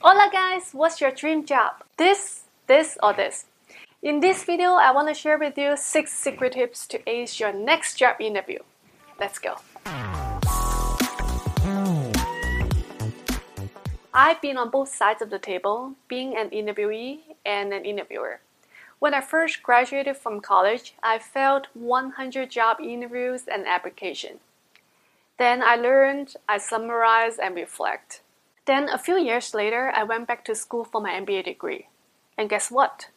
Hola guys, what's your dream job? This, this, or this? In this video, I want to share with you 6 secret tips to ace your next job interview. Let's go. I've been on both sides of the table, being an interviewee and an interviewer. When I first graduated from college, I failed 100 job interviews and applications. Then I learned, I summarize, and reflect. Then a few years later, I went back to school for my MBA degree. And guess what?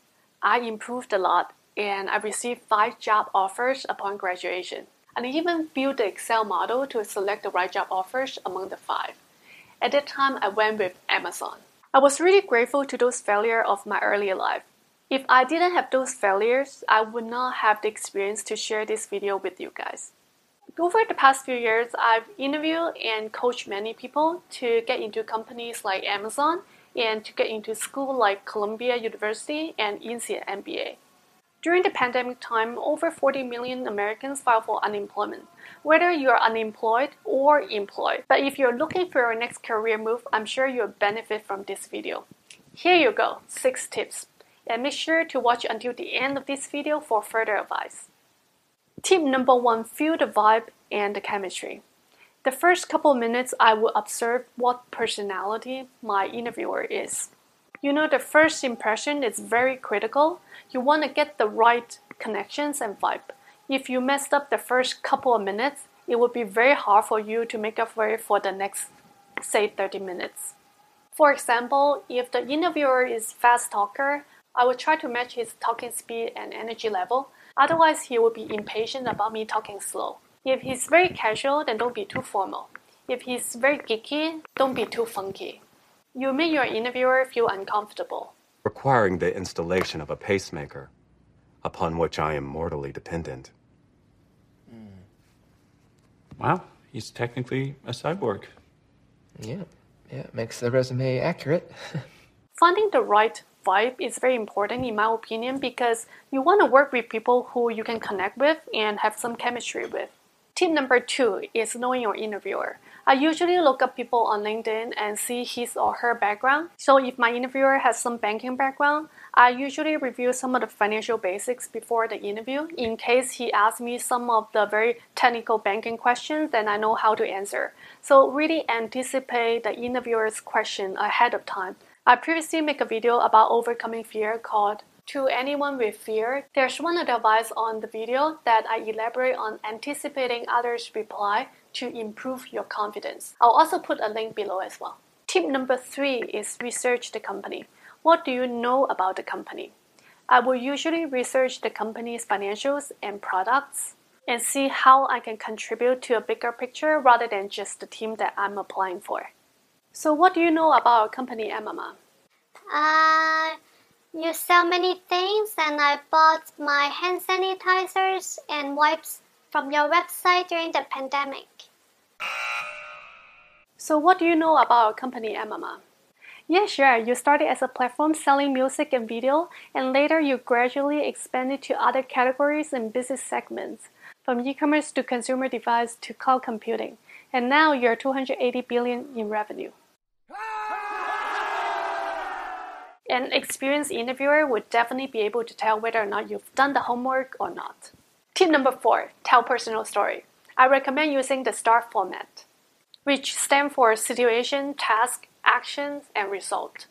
I improved a lot and I received five job offers upon graduation. And I even built the Excel model to select the right job offers among the five. At that time, I went with Amazon. I was really grateful to those failures of my earlier life. If I didn't have those failures, I would not have the experience to share this video with you guys. Over the past few years, I've interviewed and coached many people to get into companies like Amazon and to get into school like Columbia University and INSEAD MBA. During the pandemic time, over 40 million Americans filed for unemployment, whether you're unemployed or employed. But if you're looking for your next career move, I'm sure you'll benefit from this video. Here you go, 6 tips. And make sure to watch until the end of this video for further advice. Tip number one feel the vibe and the chemistry. The first couple minutes, I will observe what personality my interviewer is. You know, the first impression is very critical. You want to get the right connections and vibe. If you messed up the first couple of minutes, it would be very hard for you to make up for it for the next, say, 30 minutes. For example, if the interviewer is fast talker, I will try to match his talking speed and energy level Otherwise, he will be impatient about me talking slow. If he's very casual, then don't be too formal. If he's very geeky, don't be too funky. You make your interviewer feel uncomfortable. Requiring the installation of a pacemaker, upon which I am mortally dependent. Mm. Wow, he's technically a cyborg. Yeah, yeah, makes the resume accurate. Finding the right vibe is very important in my opinion because you want to work with people who you can connect with and have some chemistry with. Tip number two is knowing your interviewer. I usually look up people on LinkedIn and see his or her background. So if my interviewer has some banking background, I usually review some of the financial basics before the interview in case he asks me some of the very technical banking questions then I know how to answer. So really anticipate the interviewer's question ahead of time I previously made a video about overcoming fear called To Anyone with Fear. There's one other advice on the video that I elaborate on anticipating others' reply to improve your confidence. I'll also put a link below as well. Tip number three is research the company. What do you know about the company? I will usually research the company's financials and products and see how I can contribute to a bigger picture rather than just the team that I'm applying for. So, what do you know about our company, Emma? Uh, you sell many things, and I bought my hand sanitizers and wipes from your website during the pandemic. So, what do you know about our company, Emma? Yeah, sure. You started as a platform selling music and video, and later you gradually expanded to other categories and business segments, from e-commerce to consumer device to cloud computing. And now you're 280 billion in revenue. An experienced interviewer would definitely be able to tell whether or not you've done the homework or not. Tip number four tell personal story. I recommend using the STAR format, which stands for situation, task, actions, and result.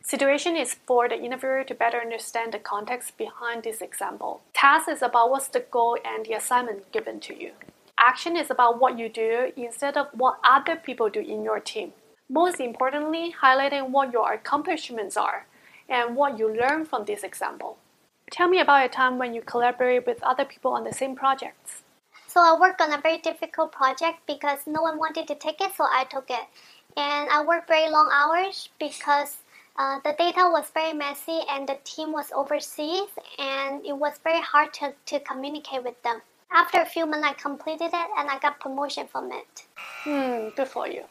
Situation is for the interviewer to better understand the context behind this example. Task is about what's the goal and the assignment given to you. Action is about what you do instead of what other people do in your team. Most importantly, highlighting what your accomplishments are and what you learn from this example. Tell me about a time when you collaborate with other people on the same projects. So I worked on a very difficult project because no one wanted to take it, so I took it. And I worked very long hours because uh, the data was very messy and the team was overseas and it was very hard to, to communicate with them. After a few months, I completed it and I got promotion from it. Hmm, good for you.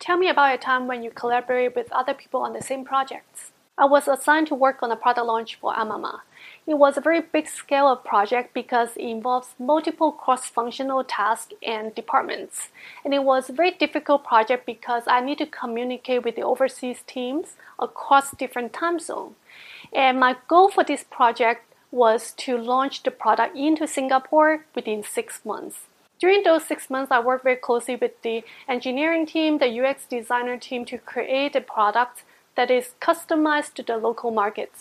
Tell me about a time when you collaborate with other people on the same projects. I was assigned to work on a product launch for Amama. It was a very big scale of project because it involves multiple cross-functional tasks and departments. And it was a very difficult project because I need to communicate with the overseas teams across different time zones. And my goal for this project was to launch the product into Singapore within six months. During those six months, I worked very closely with the engineering team, the UX designer team to create a product that is customized to the local market.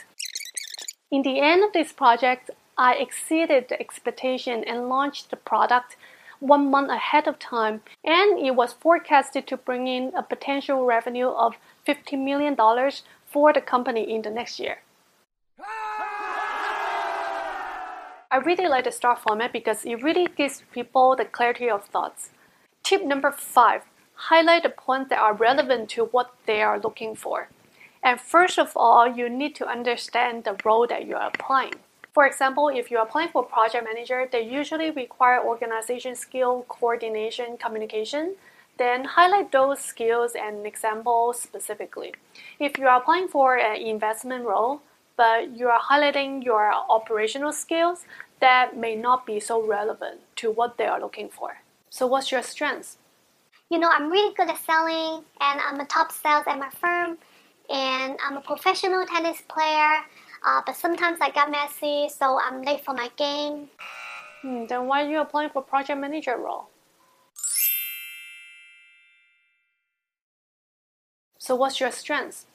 In the end of this project, I exceeded the expectation and launched the product one month ahead of time, and it was forecasted to bring in a potential revenue of $50 million for the company in the next year. I really like the star format because it really gives people the clarity of thoughts. Tip number five highlight the points that are relevant to what they are looking for. And first of all, you need to understand the role that you are applying. For example, if you're applying for project manager, they usually require organization skill, coordination, communication. Then highlight those skills and examples specifically. If you are applying for an investment role, but you are highlighting your operational skills, that may not be so relevant to what they are looking for. So, what's your strengths? You know, I'm really good at selling, and I'm a top sales at my firm and I'm a professional tennis player. Uh, but sometimes I get messy, so I'm late for my game. Hmm, then why are you applying for project manager role? So what's your strengths?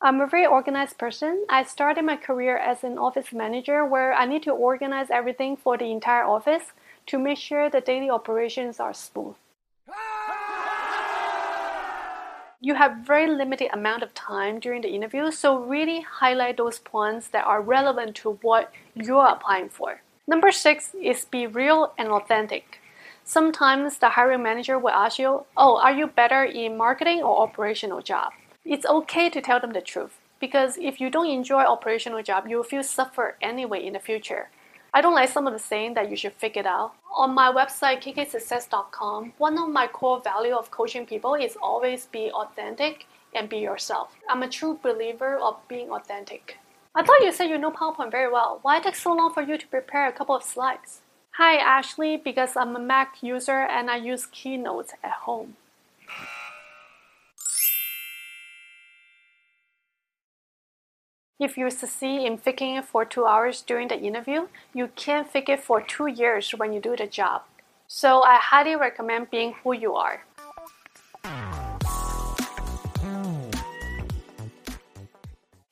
I'm a very organized person. I started my career as an office manager where I need to organize everything for the entire office to make sure the daily operations are smooth you have very limited amount of time during the interview, so really highlight those points that are relevant to what you're applying for. Number six is be real and authentic. Sometimes the hiring manager will ask you, Oh, are you better in marketing or operational job? It's okay to tell them the truth because if you don't enjoy operational job, you will feel suffer anyway in the future. I don't like some of the saying that you should figure it out. On my website, kksuccess.com, one of my core value of coaching people is always be authentic and be yourself. I'm a true believer of being authentic. I thought you said you know PowerPoint very well. Why take so long for you to prepare a couple of slides? Hi, Ashley, because I'm a Mac user and I use Keynote at home. If you succeed in faking it for two hours during the interview, you can fake it for two years when you do the job. So I highly recommend being who you are.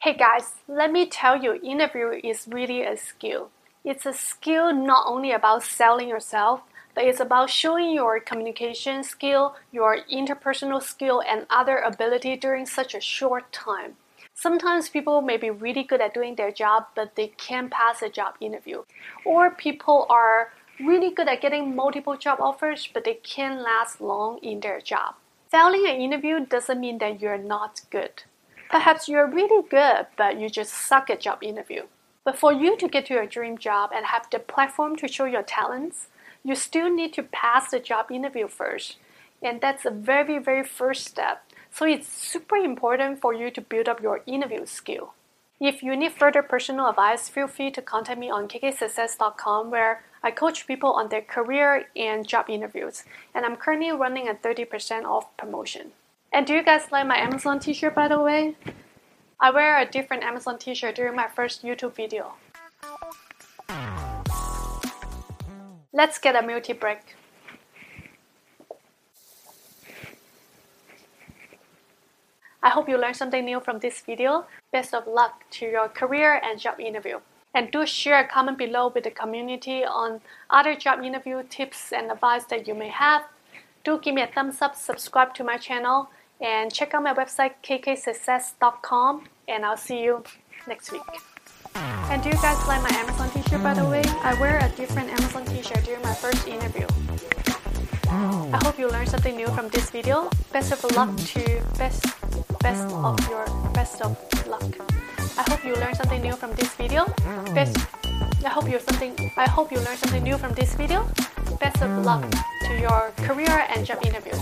Hey guys, let me tell you, interview is really a skill. It's a skill not only about selling yourself, but it's about showing your communication skill, your interpersonal skill, and other ability during such a short time. Sometimes people may be really good at doing their job, but they can't pass a job interview. Or people are really good at getting multiple job offers, but they can't last long in their job. Failing an interview doesn't mean that you're not good. Perhaps you're really good, but you just suck at job interview. But for you to get to your dream job and have the platform to show your talents, you still need to pass the job interview first. And that's a very, very first step so it's super important for you to build up your interview skill. If you need further personal advice, feel free to contact me on kksuccess.com where I coach people on their career and job interviews. And I'm currently running a 30% off promotion. And do you guys like my Amazon t-shirt by the way? I wear a different Amazon t-shirt during my first YouTube video. Let's get a multi break. I hope you learned something new from this video. Best of luck to your career and job interview. And do share a comment below with the community on other job interview tips and advice that you may have. Do give me a thumbs up, subscribe to my channel, and check out my website kksuccess.com. And I'll see you next week. And do you guys like my Amazon t-shirt by the way? I wear a different Amazon t-shirt during my first interview. I hope you learned something new from this video. Best of luck to best best of mm. your best of luck. I hope you learned something new from this video. Mm. Best I hope you something I hope you learned something new from this video. Best of luck mm. to your career and job interviews.